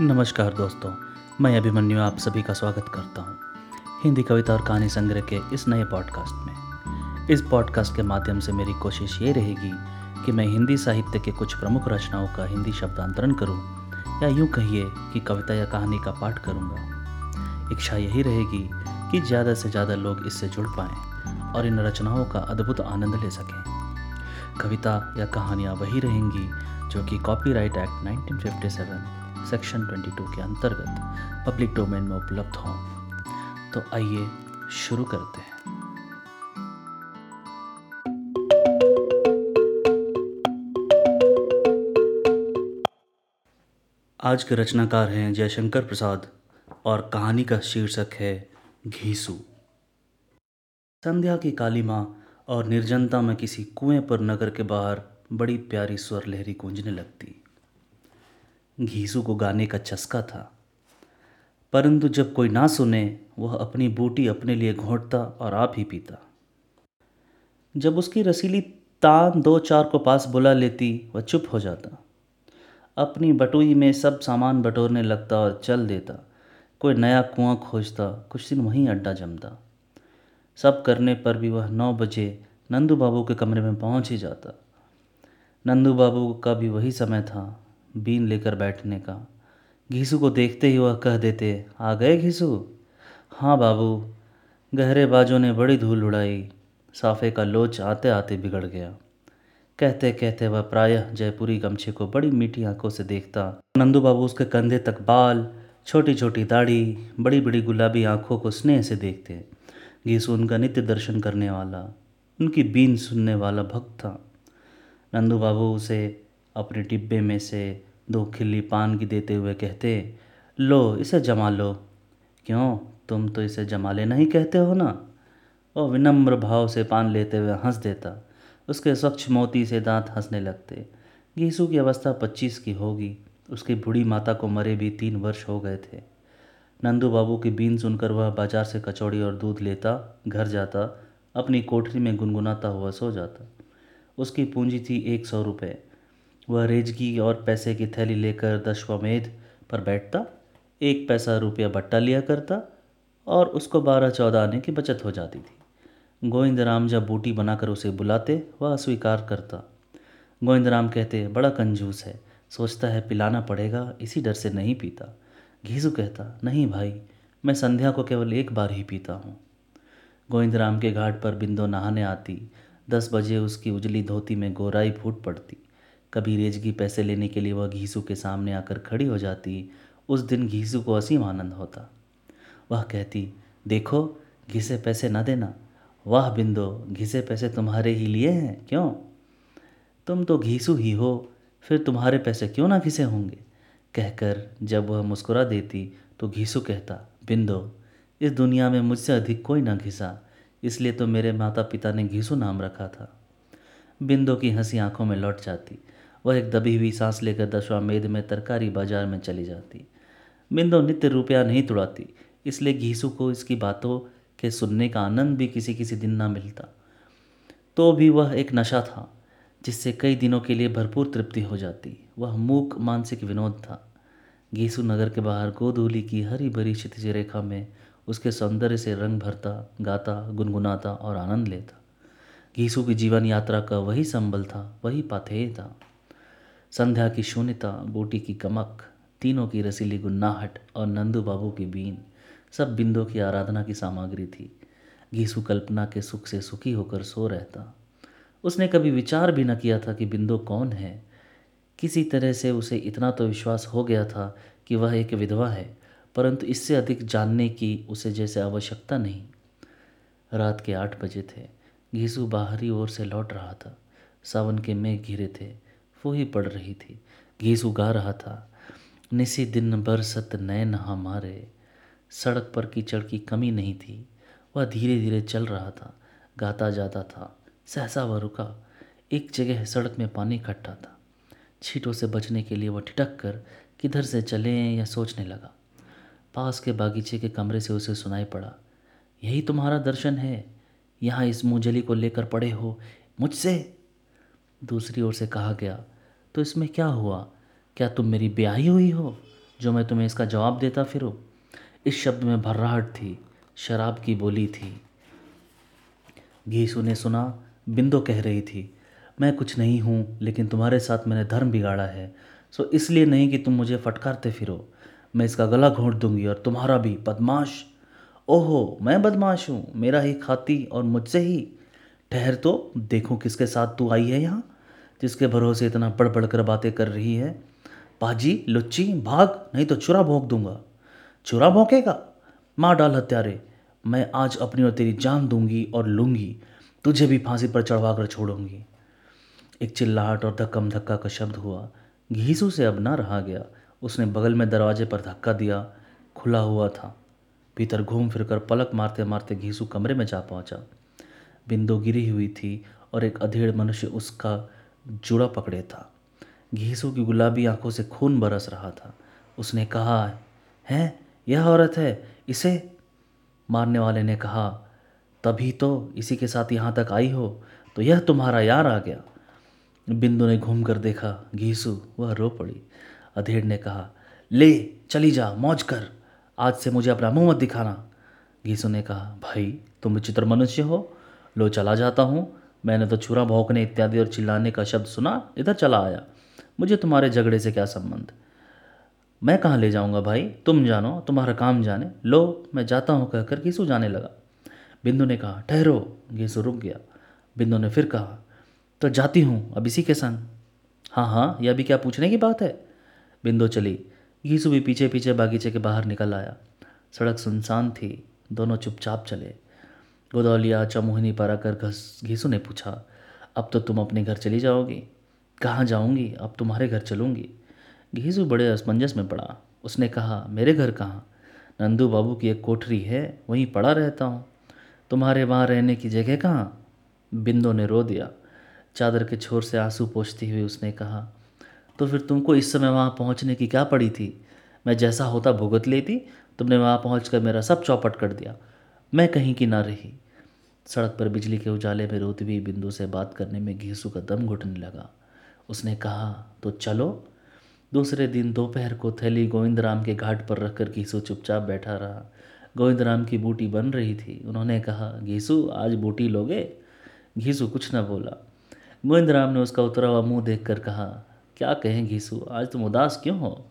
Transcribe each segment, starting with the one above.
नमस्कार दोस्तों, मैं अभिमन्यु आप सभी का स्वागत करता हूँ हिंदी कविता और कहानी संग्रह के इस नए पॉडकास्ट में। इस पॉडकास्ट के माध्यम से मेरी कोशिश ये रहेगी कि मैं हिंदी साहित्य के कुछ प्रमुख रचनाओं का हिंदी शब्दांतरण करूँ, या यूँ कहिए कि कविता या कहानी का पाठ करूँगा। इच्छा यही रहेगी कि ज़्यादा से ज़्यादा लोग इससे जुड़ पाएँ और इन रचनाओं का अद्भुत आनंद ले सकें। कविता या कहानियाँ वही रहेंगी जो कि कॉपीराइट एक्ट 1957 सेक्शन 22 के अंतर्गत पब्लिक डोमेन में उपलब्ध हों। तो आइए शुरू करते हैं। आज के रचनाकार हैं जयशंकर प्रसाद और कहानी का शीर्षक है घीसू। संध्या की काली माँ और निर्जनता में किसी कुएँ पर नगर के बाहर बड़ी प्यारी स्वर लहरी गूंजने लगती। घीसू को गाने का चस्का था। परंतु जब कोई ना सुने, वह अपनी बूटी अपने लिए घोंटता और आप ही पीता। जब उसकी रसीली तान दो चार को पास बुला लेती, वह चुप हो जाता। अपनी बटुई में सब सामान बटोरने लगता और चल देता। कोई नया कुआँ खोजता, कुछ दिन वहीं अड्डा जमता। सब करने पर भी वह नौ बजे नंदू बाबू के कमरे में पहुँच ही जाता। नंदू बाबू का भी वही समय था। बीन लेकर बैठने का। घीसू को देखते ही वह कह देते, आ गए घीसू? हाँ बाबू, गहरे बाजों ने बड़ी धूल उड़ाई, साफे का लोच आते आते बिगड़ गया। कहते कहते वह प्रायः जयपुरी गमछे को बड़ी मीठी आँखों से देखता। नंदू बाबू उसके कंधे तक बाल छोटी छोटी दाढ़ी बड़ी बड़ी गुलाबी आँखों को स्नेह से देखते। घीसू उनका नित्य दर्शन करने वाला, उनकी बीन सुनने वाला भक्त था। नंदू बाबू उसे अपने डिब्बे में से दो खिल्ली पान की देते हुए कहते, लो, इसे जमा लो। क्यों? तुम तो इसे जमा लेना ही कहते हो ना? वो विनम्र भाव से पान लेते हुए हंस देता। उसके स्वच्छ मोती से दांत हंसने लगते। घीसू की अवस्था पच्चीस की होगी। उसकी बूढ़ी माता को मरे भी तीन वर्ष हो गए थे। नंदू बाबू की बीन सुनकर वह बाज़ार से कचौड़ी और दूध लेता, घर जाता, अपनी कोठरी में गुनगुनाता हुआ सो जाता। उसकी पूंजी थी एक सौ रुपये वह रेजगी और पैसे की थैली लेकर दशवमेध पर बैठता, एक पैसा रुपया भट्टा लिया करता और उसको बारह चौदह आने की बचत हो जाती थी। गोविंद राम जब बूटी बनाकर उसे बुलाते, वह अस्वीकार करता। गोविंद राम कहते, बड़ा कंजूस है, सोचता है पिलाना पड़ेगा, इसी डर से नहीं पीता। घीसू कहता, नहीं भाई, मैं संध्या को केवल एक बार ही पीता हूँ। गोविंद राम के घाट पर बिंदो नहाने आती। दस बजे उसकी उजली धोती में गोराई फूट पड़ती। कभी रेजगी पैसे लेने के लिए वह घीसू के सामने आकर खड़ी हो जाती, उस दिन घीसू को असीम आनंद होता। वह कहती, देखो, घिसे पैसे ना देना। वाह बिंदो, घिसे पैसे तुम्हारे ही लिए हैं, क्यों? तुम तो घीसू ही हो, फिर तुम्हारे पैसे क्यों ना घिसे होंगे? कहकर जब वह मुस्कुरा देती तो घीसू कहता, बिंदो, इस दुनिया में मुझसे अधिक कोई ना घिसा, इसलिए तो मेरे माता पिता ने घीसू नाम रखा था। बिंदो की हँसी आँखों में लौट जाती। वह एक दबी हुई सांस लेकर दशवामेध में तरकारी बाज़ार में चली जाती। बिंदो नित्य रुपया नहीं तुड़ाती, इसलिए घीसू को इसकी बातों के सुनने का आनंद भी किसी किसी दिन ना मिलता। तो भी वह एक नशा था, जिससे कई दिनों के लिए भरपूर तृप्ति हो जाती। वह मूक मानसिक विनोद था। घीसू नगर के बाहर गोधूली की हरी भरी क्षितिज रेखा में उसके सौंदर्य से रंग भरता, गाता, गुनगुनाता और आनंद लेता। घीसू की जीवन यात्रा का वही संबल था, वही पाथेय था। संध्या की शून्यता, बूटी की कमक, तीनों की रसीली गुन्नाहट और नंदू बाबू की बीन, सब बिंदु की आराधना की सामग्री थी। घीसु कल्पना के सुख से सुखी होकर सो रहता। उसने कभी विचार भी न किया था कि बिंदु कौन है। किसी तरह से उसे इतना तो विश्वास हो गया था कि वह एक विधवा है, परंतु इससे अधिक जानने की उसे जैसे आवश्यकता नहीं। रात के आठ बजे थे। घीसू बाहरी ओर से लौट रहा था। सावन के मेघ घिरे थे। वो ही पड़ रही थी। घीस उगा रहा था। निसी दिन बरसत नैन हमारे सड़क पर कीचड़ की कमी नहीं थी। वह धीरे धीरे चल रहा था। गाता जाता था। सहसा वह रुका। एक जगह सड़क में पानी इकट्ठा था। छीटों से बचने के लिए वह ठिटक कर किधर से चलें या सोचने लगा। पास के बागीचे के कमरे से उसे सुनाई पड़ा। यही तुम्हारा दर्शन है? यहाँ इस मुंजली को लेकर पड़े हो मुझसे? दूसरी ओर से कहा गया तो इसमें क्या हुआ? क्या तुम मेरी ब्याही हुई हो? जो मैं तुम्हें इसका जवाब देता फिरूँ? इस शब्द में भर्राहट थी, शराब की बोली थी। घीसू ने सुना बिंदो कह रही थी, मैं कुछ नहीं हूँ, लेकिन तुम्हारे साथ मैंने धर्म बिगाड़ा है। सो इसलिए नहीं कि तुम मुझे फटकारते फिरो। मैं इसका गला घोंट दूँगी और तुम्हारा भी, बदमाश। ओहो, मैं बदमाश हूँ, मेरा ही खाती और मुझसे ही। ठहर तो देखो किसके साथ तू आई है यहाँ। जिसके भरोसे इतना पढ़ पढ़ कर बातें कर रही है। पाजी, लुच्ची, भाग, नहीं तो चुरा भोंक दूँगा। चुरा भोंकेगा? माँ डाल हत्यारे, मैं आज अपनी और तेरी जान दूँगी और लूँगी। तुझे भी फांसी पर चढ़वा कर छोड़ूँगी। एक चिल्लाहट और धक्कम धक्का का शब्द हुआ। घीसू से अब ना रहा गया। उसने बगल में दरवाजे पर धक्का दिया। खुला हुआ था। भीतर घूम फिर कर पलक मारते मारते घीसू कमरे में जा पहुँचा। बिंदु गिरी हुई थी और एक अधेड़ मनुष्य उसका जुड़ा पकड़े था। घीसू की गुलाबी आँखों से खून बरस रहा था। उसने कहा, है, यह औरत है, इसे? मारने वाले ने कहा, तभी तो इसी के साथ यहाँ तक आई हो तो यह तुम्हारा यार आ गया। बिंदु ने घूम कर देखा, घीसू, वह रो पड़ी। अधेड़ ने कहा, ले, चली जा, मौज कर, आज से मुझे अपना मुँह मत दिखाना। घीसू ने कहा, भाई, तुम विचित्र मनुष्य हो, लो चला जाता हूँ मैंने तो छुरा भौंकने इत्यादि और चिल्लाने का शब्द सुना, इधर चला आया। मुझे तुम्हारे झगड़े से क्या संबंध? मैं कहाँ ले जाऊँगा भाई? तुम जानो, तुम्हारा काम जाने। लो, मैं जाता हूँ, कहकर घीसू जाने लगा। बिंदु ने कहा, ठहरो। घीसू रुक गया। बिंदु ने फिर कहा तो जाती हूँ, अब इसी के संग? हाँ हाँ यह भी क्या पूछने की बात है? बिंदु चली। घीसू भी पीछे पीछे बागीचे के बाहर निकल आया। सड़क सुनसान थी, दोनों चुपचाप चले। गोदौलिया चमोहिनी पर आकर घस घीसू ने पूछा, अब तो तुम अपने घर चली जाओगी। कहाँ जाऊँगी? अब तुम्हारे घर चलूँगी। घीसू बड़े असमंजस में पड़ा। उसने कहा, मेरे घर कहाँ? नंदू बाबू की एक कोठरी है, वहीं पड़ा रहता हूँ। तुम्हारे वहाँ रहने की जगह कहाँ? बिंदो ने रो दिया। चादर के छोर से आँसू पोछती हुई उसने कहा तो फिर तुमको इस समय वहाँ पहुँचने की क्या पड़ी थी? मैं जैसा होता भुगत लेती, तुमने वहाँ पहुँच कर मेरा सब चौपट कर दिया। मैं कहीं की ना रही। सड़क पर बिजली के उजाले में रोती हुई बिंदु से बात करने में घीसू का दम घुटने लगा। उसने कहा तो चलो। दूसरे दिन दोपहर को थैली गोविंदराम के घाट पर रखकर घीसू चुपचाप बैठा रहा। गोविंदराम की बूटी बन रही थी। उन्होंने कहा, घीसू, आज बूटी लोगे? घीसू कुछ न बोला। गोविंदराम ने उसका उतरा हुआ मुँह देखकर कहा, क्या कहें घीसू, आज तुम उदास क्यों हो?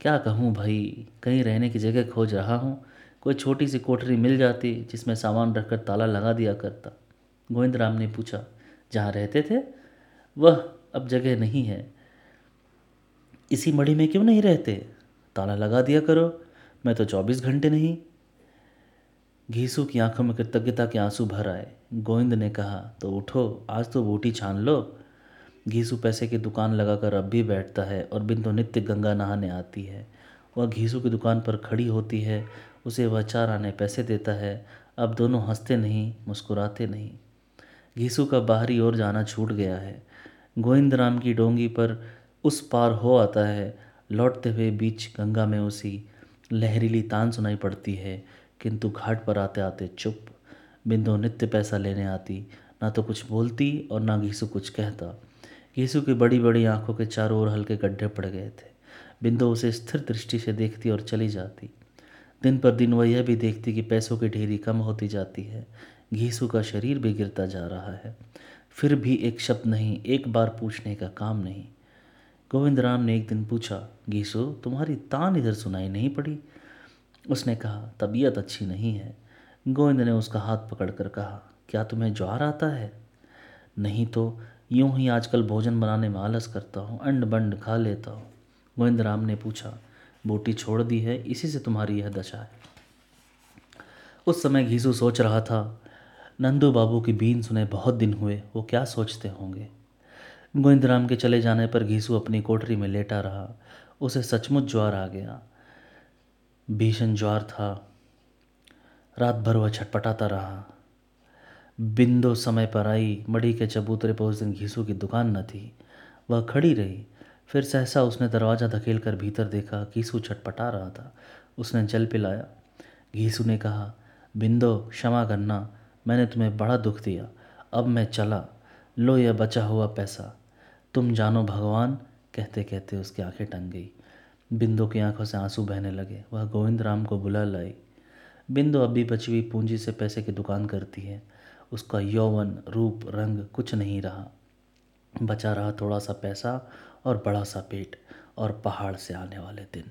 क्या कहूँ भाई, कहीं रहने की जगह खोज रहा हूँ। कोई छोटी सी कोठरी मिल जाती जिसमें सामान रखकर ताला लगा दिया करता। गोविंद राम ने पूछा, जहाँ रहते थे? वह अब जगह नहीं है। इसी मढ़ी में क्यों नहीं रहते? ताला लगा दिया करो, मैं तो चौबीस घंटे नहीं। घीसू की आँखों में कृतज्ञता के आँसू भर आए। गोविंद ने कहा तो उठो, आज तो बूटी छान लो। घीसू पैसे की दुकान लगाकर अब भी बैठता है और बिंदु नित्य गंगा नहाने आती है। वह घीसू की दुकान पर खड़ी होती है उसे वह चार आने पैसे देता है। अब दोनों हँसते नहीं, मुस्कुराते नहीं। घीसू का बाहरी ओर जाना छूट गया है। गोविंद राम की डोंगी पर उस पार हो आता है। लौटते हुए बीच गंगा में उसी लहरीली तान सुनाई पड़ती है। किंतु घाट पर आते आते चुप, बिंदु नित्य पैसा लेने आती। ना तो कुछ बोलती और ना घीसू कुछ कहता। यीशु की बड़ी बड़ी आँखों के चारों ओर हल्के गड्ढे पड़ गए थे। बिंदु उसे स्थिर दृष्टि से देखती और चली जाती। दिन पर दिन वह यह भी देखती कि पैसों की ढेरी कम होती जाती है, घीसू का शरीर भी गिरता जा रहा है। फिर भी एक शब्द नहीं, एक बार पूछने का काम नहीं। गोविंद राम ने एक दिन पूछा, घीसू, तुम्हारी तान इधर सुनाई नहीं पड़ी? उसने कहा, तबीयत अच्छी नहीं है। गोविंद ने उसका हाथ पकड़कर कहा, क्या तुम्हें ज्वार आता है? नहीं तो यूँ ही आजकल भोजन बनाने में आलस करता हूँ अंड बंड खा लेता हूँ। गोविंद राम ने पूछा बोटी छोड़ दी है, इसी से तुम्हारी यह दशा है। उस समय घीसू सोच रहा था, नंदू बाबू की बीन सुने बहुत दिन हुए, वो क्या सोचते होंगे? गोविंद राम के चले जाने पर घीसू अपनी कोठरी में लेटा रहा, उसे सचमुच ज्वार आ गया। भीषण ज्वार था, रात भर वह छटपटाता रहा। बिंदो समय पर आई मड़ी के चबूतरे पर उस दिन घीसू की दुकान न थी, वह खड़ी रही फिर सहसा उसने दरवाज़ा धकेल कर भीतर देखा घीसू छटपटा रहा था। उसने जल पिलाया। घीसू ने कहा, बिंदो, क्षमा करना, मैंने तुम्हें बड़ा दुख दिया। अब मैं चला। लो यह बचा हुआ पैसा। तुम जानो भगवान कहते कहते उसकी आँखें टंग गई। बिंदु की आँखों से आँसू बहने लगे। वह गोविंद राम को बुला लाई। बिंदु अभी बची हुई पूंजी से पैसे की दुकान करती है। उसका यौवन, रूप, रंग कुछ नहीं रहा। बचा रहा थोड़ा सा पैसा और बड़ा सा पेट और पहाड़ से आने वाले दिन।